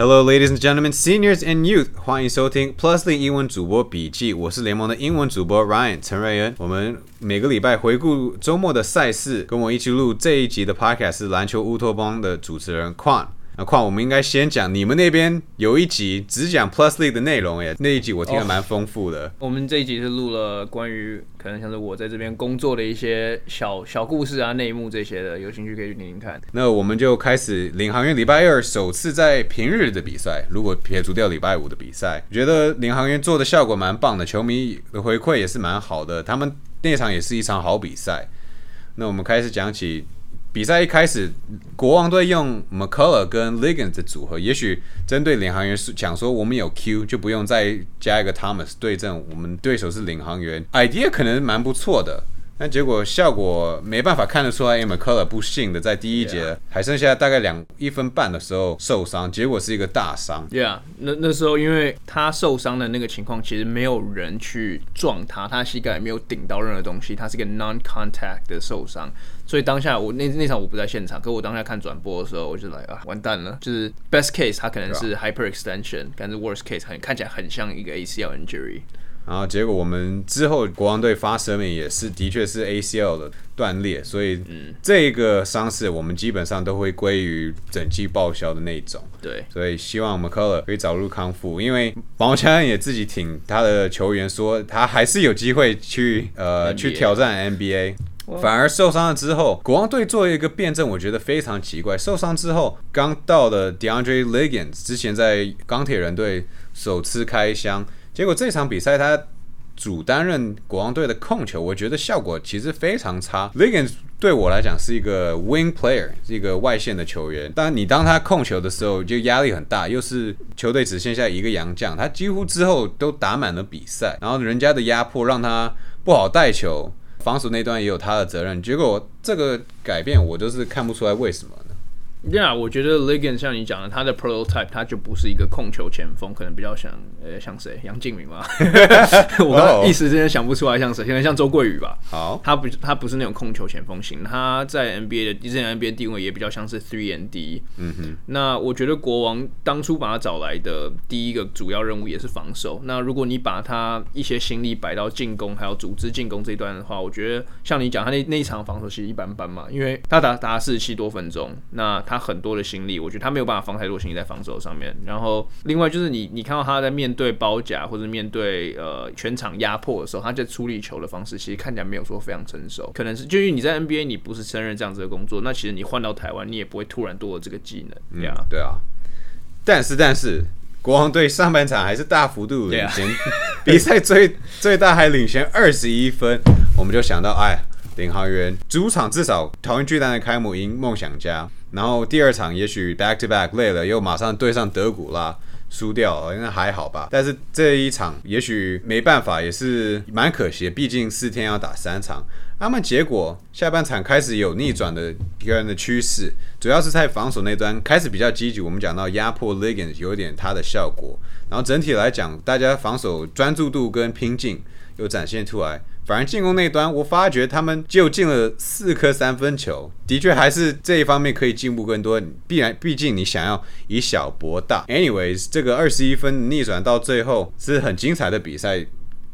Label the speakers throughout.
Speaker 1: Hello, ladies and gentlemen, seniors and youth，欢迎收听 Plusly 英文主播笔记。我是联盟的英文主播 Ryan 陈瑞恩。我们每个礼拜回顾周末的赛事，跟我一起录这一集的 Podcast 是篮球乌托邦的主持人 Quan。那况我们应该先讲你们那边有一集只讲 Plusly 的内容耶，那一集我听得蛮丰富的。
Speaker 2: 我们这一集是录了关于可能像是我在这边工作的一些小小故事啊、内幕这些的，有兴趣可以去听听看。
Speaker 1: 那我们就开始领航员礼拜二首次在平日的比赛，如果撇除掉礼拜五的比赛，觉得领航员做的效果蛮棒的，球迷的回馈也是蛮好的，他们那场也是一场好比赛。那我们开始讲起。比赛一开始，国王队用 McCullough 跟 Liggins 的组合，也许针对领航员是讲说，我们有 Q 就不用再加一个 Thomas 对阵我们对手是领航员，idea 可能蛮不错的。但结果效果没办法看得出来 m c c u l l r 不幸的在第一节还剩下大概两一分半的时候受伤，结果是一个大伤。
Speaker 2: Yeah，那那时候因为他受伤的那个情况，其实没有人去撞他，他膝盖没有顶到任何东西，他是一个 non-contact 的受伤。所以当下我那那场我不在现场，可我当下看转播的时候，我就来啊，完蛋了，就是 best case 他可能是 hyperextension，但是 worst case 很看起来很像一个 ACL injury。
Speaker 1: 然后结果我们之后国王队发声明也是，的确是 ACL 的断裂，所以这个伤势我们基本上都会归于整季报销的那种。
Speaker 2: 对，
Speaker 1: 所以希望我们 Color 可以早日康复，因为毛强也自己挺他的球员说，他还是有机会去呃去挑战 NBA。反而受伤了之后，国王队做一个辩证，我觉得非常奇怪。受伤之后刚到的 DeAndre Liggins 之前在钢铁人队首次开箱。结果这场比赛他主担任国王队的控球，我觉得效果其实非常差。Liggins 对我来讲是一个 wing player，是一个外线的球员。但你当他控球的时候，就压力很大，又是球队只剩下一个洋将，他几乎之后都打满了比赛。然后人家的压迫让他不好带球，防守那段也有他的责任。结果这个改变我就是看不出来为什么。
Speaker 2: Yeah，我觉得 Ligon 像你讲的，他的 prototype 他就不是一个控球前锋，可能比较像呃像谁？杨敬明吧？我刚一时之间想不出来像谁，可能像周桂宇吧。
Speaker 1: 好，
Speaker 2: 他不他不是那种控球前锋型，他在 NBA 的之前 NBA 定位也比较像是 three and D。嗯哼。那我觉得国王当初把他找来的第一个主要任务也是防守。那如果你把他一些心力摆到进攻，还有组织进攻这一段的话，我觉得像你讲他那那一场防守其实一般般嘛，因为他打打四十七多分钟，那。他很多的心力，我觉得他没有办法放太多心力在防守上面。然后，另外就是你，你看到他在面对包夹或者面对呃全场压迫的时候，他在处理球的方式其实看起来没有说非常成熟。可能是就是你在 NBA 你不是胜任这样子的工作，那其实你换到台湾，你也不会突然多了这个技能。对啊，
Speaker 1: 对啊。但是但是，国王队上半场还是大幅度领先，比赛最最大还领先二十一分，我们就想到，哎，领航员主场至少桃园巨蛋的开幕赢梦想家。然后第二场也许 back to back 累了，又马上对上德古拉，输掉，应该还好吧。但是这一场也许没办法，也是蛮可惜。毕竟四天要打三场，他们结果下半场开始有逆转的一个人的趋势，主要是在防守那端开始比较积极。我们讲到压迫 Liggins 有点它的效果，然后整体来讲，大家防守专注度跟拼劲有展现出来。反而进攻那端，我发觉他们就进了四颗三分球，的确还是这一方面可以进步更多。必然，毕竟你想要以小博大。Anyways，这个二十一分逆转到最后是很精彩的比赛，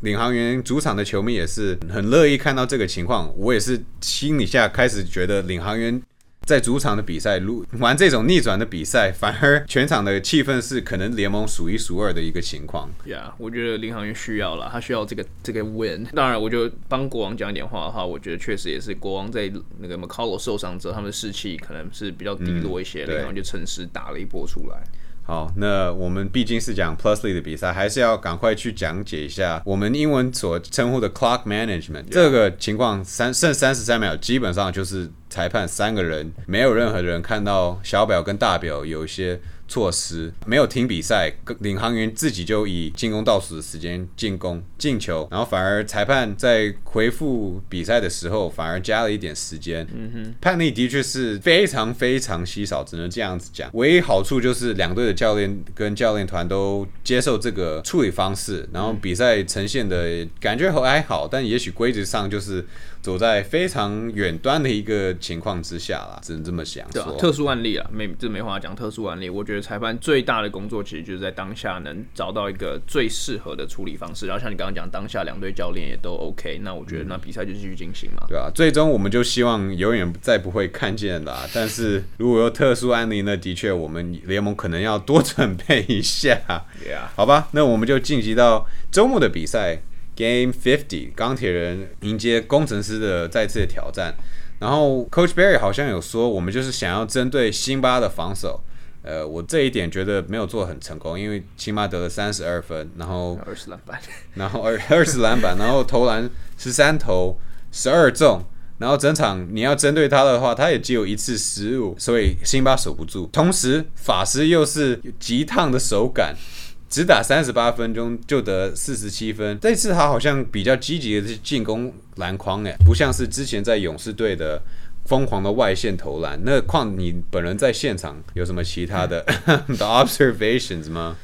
Speaker 1: 领航员主场的球迷也是很乐意看到这个情况。我也是心里下开始觉得领航员。在主场的比赛，如玩这种逆转的比赛，反而全场的气氛是可能联盟数一数二的一个情况。
Speaker 2: 呀，我觉得领航员需要了，他需要这个这个 win。当然，我就帮国王讲一点话的话，我觉得确实也是国王在那个 McCullough 受伤之后，他们的士气可能是比较低落一些，然后就趁势打了一波出来。
Speaker 1: 好，那我们毕竟是讲 Plusly 的比赛，还是要赶快去讲解一下我们英文所称呼的 clock management 这个情况。三剩三十三秒，基本上就是裁判三个人，没有任何人看到小表跟大表有一些。措施没有停比赛，领航员自己就以进攻倒数的时间进攻进球，然后反而裁判在回复比赛的时候反而加了一点时间。嗯哼，判例的确是非常非常稀少，只能这样子讲。唯一好处就是两队的教练跟教练团都接受这个处理方式，然后比赛呈现的感觉还好，但也许规则上就是走在非常远端的一个情况之下啦，只能这么想。
Speaker 2: 对，特殊案例啊，没这没话讲。特殊案例，我觉得裁判最大的工作其实就是在当下能找到一个最适合的处理方式。然后像你刚刚讲，当下两队教练也都 OK，那我觉得那比赛就继续进行嘛。
Speaker 1: 对啊，最终我们就希望永远再不会看见啦。但是如果有特殊案例，那的确我们联盟可能要多准备一下。
Speaker 2: 对啊，
Speaker 1: 好吧，那我们就晋级到周末的比赛。Game Fifty，钢铁人迎接工程师的再次的挑战。然后 Coach Barry 好像有说，我们就是想要针对辛巴的防守。呃，我这一点觉得没有做很成功，因为辛巴得了三十二分，然后
Speaker 2: 二十篮板，
Speaker 1: 然后二二十篮板，然后投篮十三投十二中，然后整场你要针对他的话，他也只有一次失误，所以辛巴守不住。同时，法师又是极烫的手感。只打三十八分钟就得四十七分，这次他好像比较积极的去进攻篮筐，哎，不像是之前在勇士队的疯狂的外线投篮。那况你本人在现场有什么其他的 的 observations 吗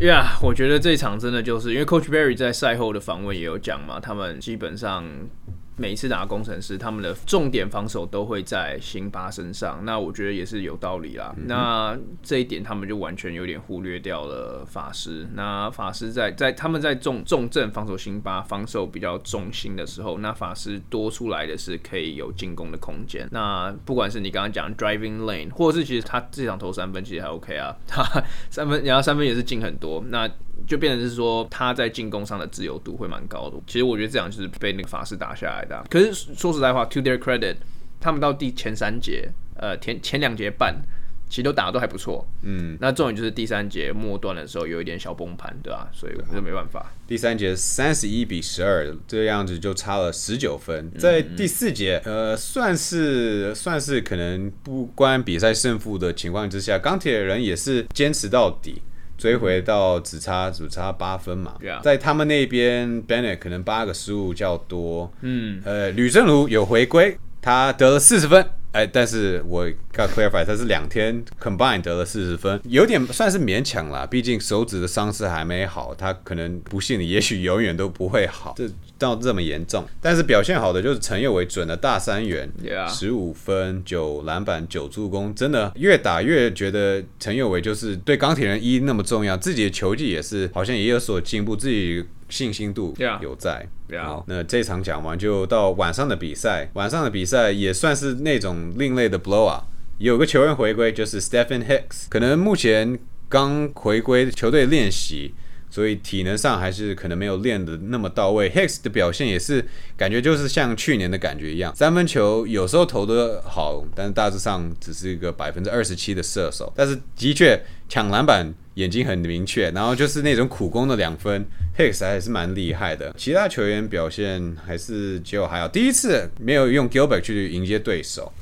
Speaker 2: ？Yeah，我觉得这场真的就是因为 Coach Barry 在赛后的访问也有讲嘛，他们基本上。每一次打工程师，他们的重点防守都会在辛巴身上，那我觉得也是有道理啦。那这一点他们就完全有点忽略掉了法师。那法师在在他们在重重症防守辛巴，防守比较重心的时候，那法师多出来的是可以有进攻的空间。那不管是你刚刚讲 driving lane，或者是其实他这场投三分其实还 OK 啊，他三分然后三分也是进很多。那就变成是说他在进攻上的自由度会蛮高的。其实我觉得这样就是被那个法师打下来的。可是说实在话，to their credit，他们到第前三节，呃，前前两节半，其实都打的都还不错。嗯，那重点就是第三节末段的时候有一点小崩盘，对吧？所以我就没办法。
Speaker 1: 第三节三十一比十二，这个样子就差了十九分。在第四节，呃，算是算是可能不关比赛胜负的情况之下，钢铁人也是坚持到底。追回到只差只差八分嘛，在他们那边，Bennett 可能八个失误较多，嗯，呃，吕正如有回归，他得了四十分。哎，但是我要 clarify，他是两天 combine 得了四十分，有点算是勉强啦。毕竟手指的伤势还没好，他可能不信你，也许永远都不会好，这到这么严重。但是表现好的就是陈佑伟，准的大三元，十五分九篮板九助攻，真的越打越觉得陈佑伟就是对钢铁人一那么重要，自己的球技也是好像也有所进步，自己。信心度有在，好，那这场讲完就到晚上的比赛。晚上的比赛也算是那种另类的 blow up，有个球员回归，就是 Stephen Hicks，可能目前刚回归球队练习，所以体能上还是可能没有练的那么到位。Hicks 的表现也是感觉就是像去年的感觉一样，三分球有时候投的好，但是大致上只是一个百分之二十七的射手，但是的确抢篮板。眼睛很明确，然后就是那种苦攻的两分，Hicks 还是蛮厉害的。其他球员表现还是结果还好，第一次没有用 Gilbert 去迎接对手。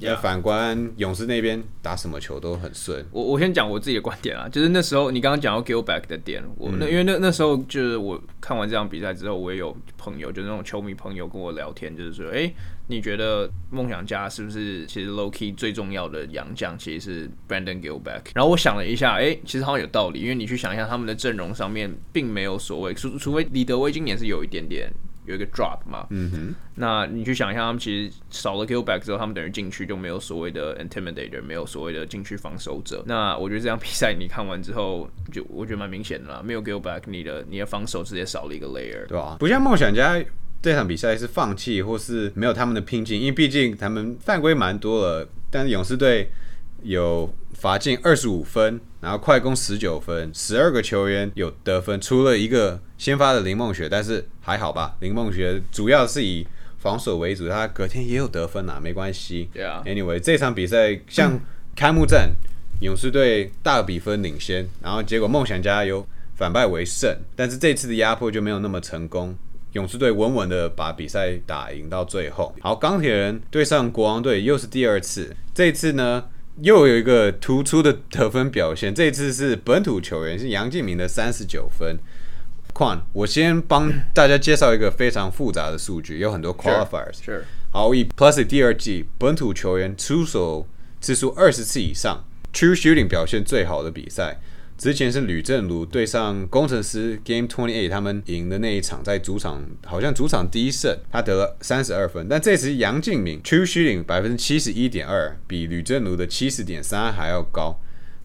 Speaker 1: 也反观勇士那边打什么球都很顺。
Speaker 2: 我我先讲我自己的观点啊，就是那时候你刚刚讲到 GIL BACK 的点，我那因为那那时候就是我看完这场比赛之后，我也有朋友，就是那种球迷朋友跟我聊天，就是说，哎。你觉得梦想家是不是其实 low key 最重要的洋将其实是 Brandon Gilback？然后我想了一下，哎，其实好像有道理，因为你去想一下他们的阵容上面并没有所谓，除除非李德威今年是有一点点有一个 drop 嘛，嗯哼，那你去想一下，他们其实少了 Gilback 之后，他们等于进去就没有所谓的 intimidator，没有所谓的禁区防守者。那我觉得这场比赛你看完之后，就我觉得蛮明显的啦，没有 Gilback，你的你的防守直接少了一个 layer，
Speaker 1: 对吧？不像梦想家。这场比赛是放弃或是没有他们的拼劲，因为毕竟他们犯规蛮多了。但是勇士队有罚进二十五分，然后快攻十九分，十二个球员有得分，除了一个先发的林梦雪，但是还好吧。林梦雪主要是以防守为主，他隔天也有得分啊，没关系。
Speaker 2: 对啊。
Speaker 1: Anyway，这场比赛像 开幕战，勇士队大比分领先，然后结果梦想家有反败为胜，但是这次的压迫就没有那么成功。勇士队稳稳的把比赛打赢到最后。好，钢铁人对上国王队又是第二次，这次呢又有一个突出的得分表现。这一次是本土球员，是杨敬明的三十九分。况，我先帮大家介绍一个非常复杂的数据，有很多 qualifiers。
Speaker 2: 是。
Speaker 1: 好，以 Plus 第二季本土球员出手次数二十次以上，True Shooting 表现最好的比赛。之前是吕正如对上工程师 Game Twenty Eight，他们赢的那一场，在主场好像主场第一胜，他得了三十二分。但这次杨敬敏 True Shooting 百分之七十一点二，比吕正如的七十点三还要高。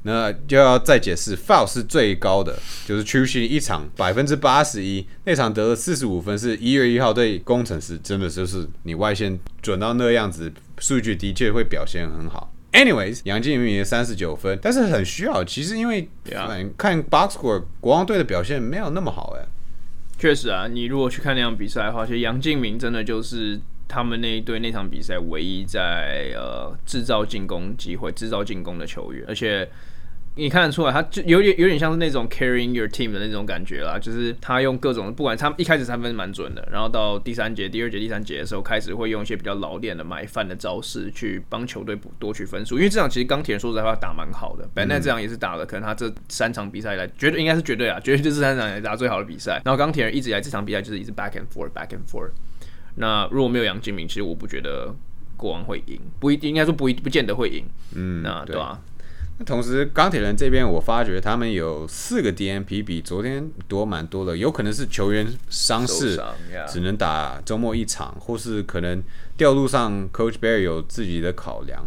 Speaker 1: 那就要再解释，foul 是最高的，就是 True Shooting 一场百分之八十一，那场得了四十五分，是一月一号对工程师，真的就是你外线准到那样子，数据的确会表现很好。Anyways，杨敬明也三十九分，但是很需要。其实因为看 box score，国王队的表现没有那么好哎。
Speaker 2: 确实啊，你如果去看那场比赛的话，其实杨敬明真的就是他们那一队那场比赛唯一在呃制造进攻机会、制造进攻的球员，而且。你看得出来，他就有点有点像是那种 carrying your team 的那种感觉啦，就是他用各种不管他一开始三分蛮准的，然后到第三节、第二节、第三节的时候，开始会用一些比较老练的买饭的招式去帮球队补多取分数。因为这场其实钢铁人说实在话打蛮好的，本来这场也是打了，可能他这三场比赛来绝对应该是绝对啊，绝对就是三场来打最好的比赛。然后钢铁人一直以来这场比赛就是一直 back and forth back and forth。那如果没有杨金明，其实我不觉得国王会赢，不一定应该说不一不见得会赢。嗯，那对吧？
Speaker 1: 那同时，钢铁人这边我发觉他们有四个 DNP 比昨天多蛮多的，有可能是球员伤势只能打周末一场，或是可能调度上 Coach Bear 有自己的考量。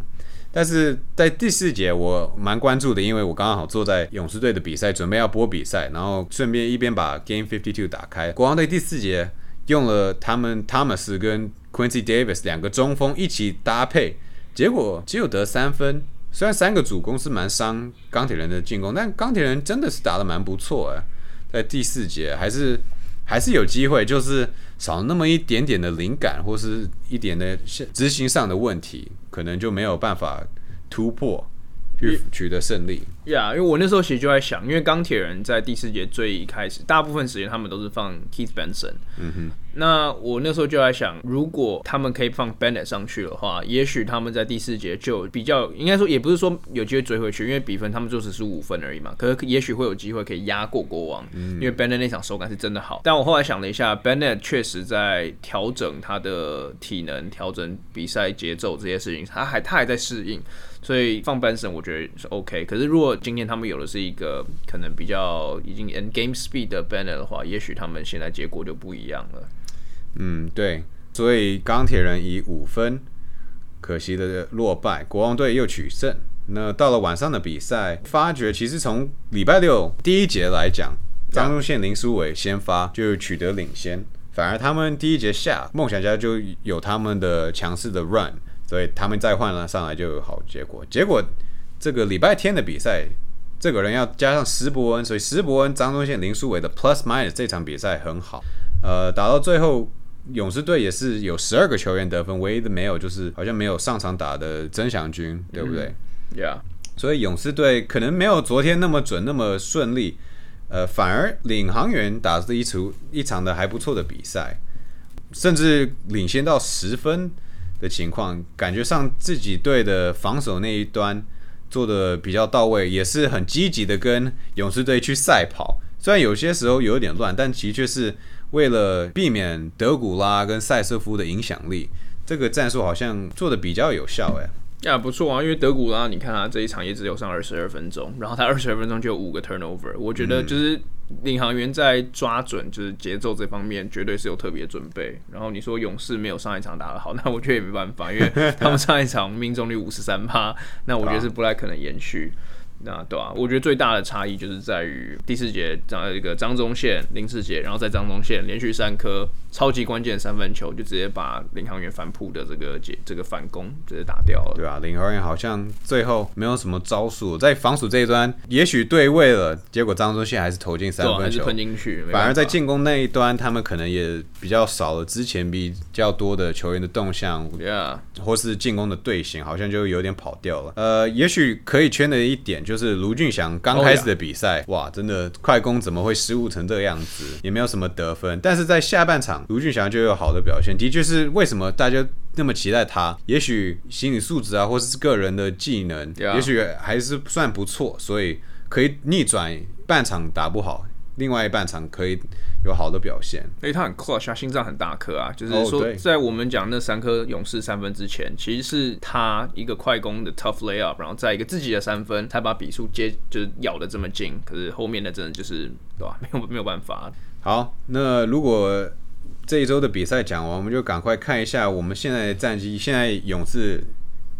Speaker 1: 但是在第四节我蛮关注的，因为我刚刚好坐在勇士队的比赛，准备要播比赛，然后顺便一边把 Game Fifty Two 打开。国王队第四节用了他们 Thomas 跟 Quincy Davis 两个中锋一起搭配，结果只有得三分。虽然三个主攻是蛮伤钢铁人的进攻，但钢铁人真的是打的蛮不错哎，在第四节还是还是有机会，就是少那么一点点的灵感，或是一点的执行上的问题，可能就没有办法突破。去取得胜利。
Speaker 2: 呀，因为我那时候其实就在想，因为钢铁人在第四节最一开始，大部分时间他们都是放 Keith Benson。嗯哼。那我那时候就在想，如果他们可以放 Bennett 上去的话，也许他们在第四节就比较，应该说也不是说有机会追回去，因为比分他们就只是五分而已嘛。可是也许会有机会可以压过国王，因为 Bennett 那场手感是真的好。但我后来想了一下，Bennett 确实在调整他的体能、调整比赛节奏这些事情，他还他还在适应。所以放 Benson 我觉得是 OK，可是如果今天他们有的是一个可能比较已经 end game speed 的 Bennett 的话，也许他们现在结果就不一样了。
Speaker 1: 嗯，对，所以钢铁人以五分可惜的落败，国王队又取胜。那到了晚上的比赛，发觉其实从礼拜六第一节来讲，张忠宪、林书伟先发就取得领先，反而他们第一节下梦想家就有他们的强势的 run。所以他们再换了上来就有好结果。结果这个礼拜天的比赛，这个人要加上施伯恩，所以施伯恩、张宗宪、林书伟的 Plus Minus 这场比赛很好。呃，打到最后，勇士队也是有十二个球员得分，唯一的没有就是好像没有上场打的曾祥军，对不对
Speaker 2: ？Yeah。
Speaker 1: 所以勇士队可能没有昨天那么准、那么顺利。呃，反而领航员打了一出一场的还不错的比赛，甚至领先到十分。的情况，感觉上自己队的防守那一端做的比较到位，也是很积极的跟勇士队去赛跑。虽然有些时候有点乱，但的确是为了避免德古拉跟塞瑟夫的影响力，这个战术好像做的比较有效。哎，
Speaker 2: 呀，不错啊，因为德古拉，你看他这一场也只有上二十二分钟，然后他二十二分钟就有五个 turnover，我觉得就是。领航员在抓准就是节奏这方面，绝对是有特别准备。然后你说勇士没有上一场打得好，那我觉得也没办法，因为他们上一场命中率五十三趴，那我觉得是不太可能延续。那对啊，我觉得最大的差异就是在于第四节张一个张忠宪林世杰，然后在张忠宪连续三颗超级关键三分球，就直接把领航员反扑的这个解这个反攻直接打掉了。
Speaker 1: 对啊，领航员好像最后没有什么招数，在防守这一端也许对位了，结果张忠宪还是投进三分球，
Speaker 2: 吞进去。
Speaker 1: 反而在进攻那一端，他们可能也比较少了之前比较多的球员的动向
Speaker 2: ，Yeah，
Speaker 1: 或是进攻的队形，好像就有点跑掉了。呃，也许可以圈的一点。就是卢俊祥刚开始的比赛，哇，真的快攻怎么会失误成这个样子？也没有什么得分。但是在下半场，卢俊祥就有好的表现。的确是为什么大家那么期待他？也许心理素质啊，或者是个人的技能，也许还是算不错，所以可以逆转半场打不好，另外一半场可以有好的表现。
Speaker 2: 哎，他很 clutch，心脏很大颗啊。就是说，在我们讲那三颗勇士三分之前，其实是他一个快攻的 tough layup，然后在一个自己的三分，他把比数接就是咬的这么近。可是后面的真的就是对吧？没有 没有办法。
Speaker 1: 好，那如果这一周的比赛讲完，我们就赶快看一下我们现在的战绩。现在勇士。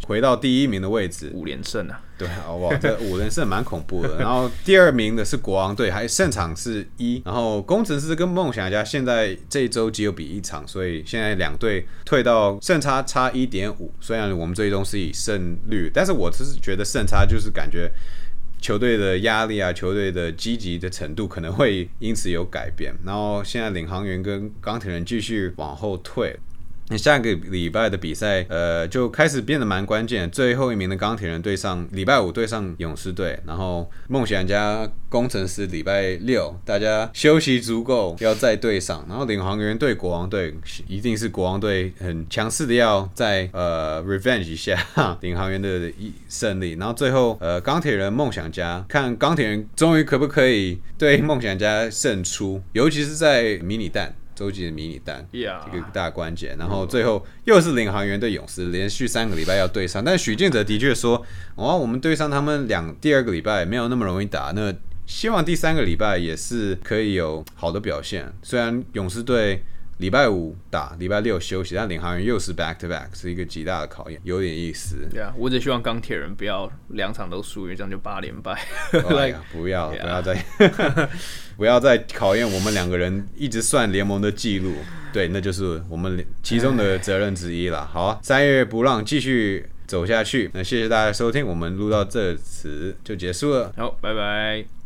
Speaker 1: 回到第一名的位置，
Speaker 2: 五连胜啊！
Speaker 1: 对，好不好？这五连胜蛮恐怖的。然后第二名的是国王队，还胜场是一。然后工程师跟梦想家现在这一周只有比一场，所以现在两队退到胜差差一点五。虽然我们最终是以胜率，但是我只是觉得胜差就是感觉球队的压力啊，球队的积极的程度可能会因此有改变。然后现在领航员跟钢铁人继续往后退。那下个礼拜的比赛，呃，就开始变得蛮关键。最后一名的钢铁人对上礼拜五对上勇士队，然后梦想家工程师礼拜六大家休息足够要再对上，然后领航员对国王队一定是国王队很强势的要在呃 revenge 一下 领航员的一胜利，然后最后呃钢铁人梦想家看钢铁人终于可不可以对梦想家胜出，尤其是在迷你蛋。周记的迷你蛋，
Speaker 2: 一
Speaker 1: 个大关键。然后最后又是领航员对勇士，连续三个礼拜要对上。但许晋哲的确说，哦，我们对上他们两第二个礼拜没有那么容易打。那希望第三个礼拜也是可以有好的表现。虽然勇士队。礼拜五打，礼拜六休息，但领航员又是 back to back，是一个极大的考验，有点意思。
Speaker 2: 对啊，我只希望钢铁人不要两场都输，因为这样就八连败。
Speaker 1: 不要，不要再，不要再考验我们两个人一直算联盟的记录。对，那就是我们其中的责任之一了。好，啊三月不让继续走下去。那谢谢大家收听，我们录到这此就结束了。
Speaker 2: 好，拜拜。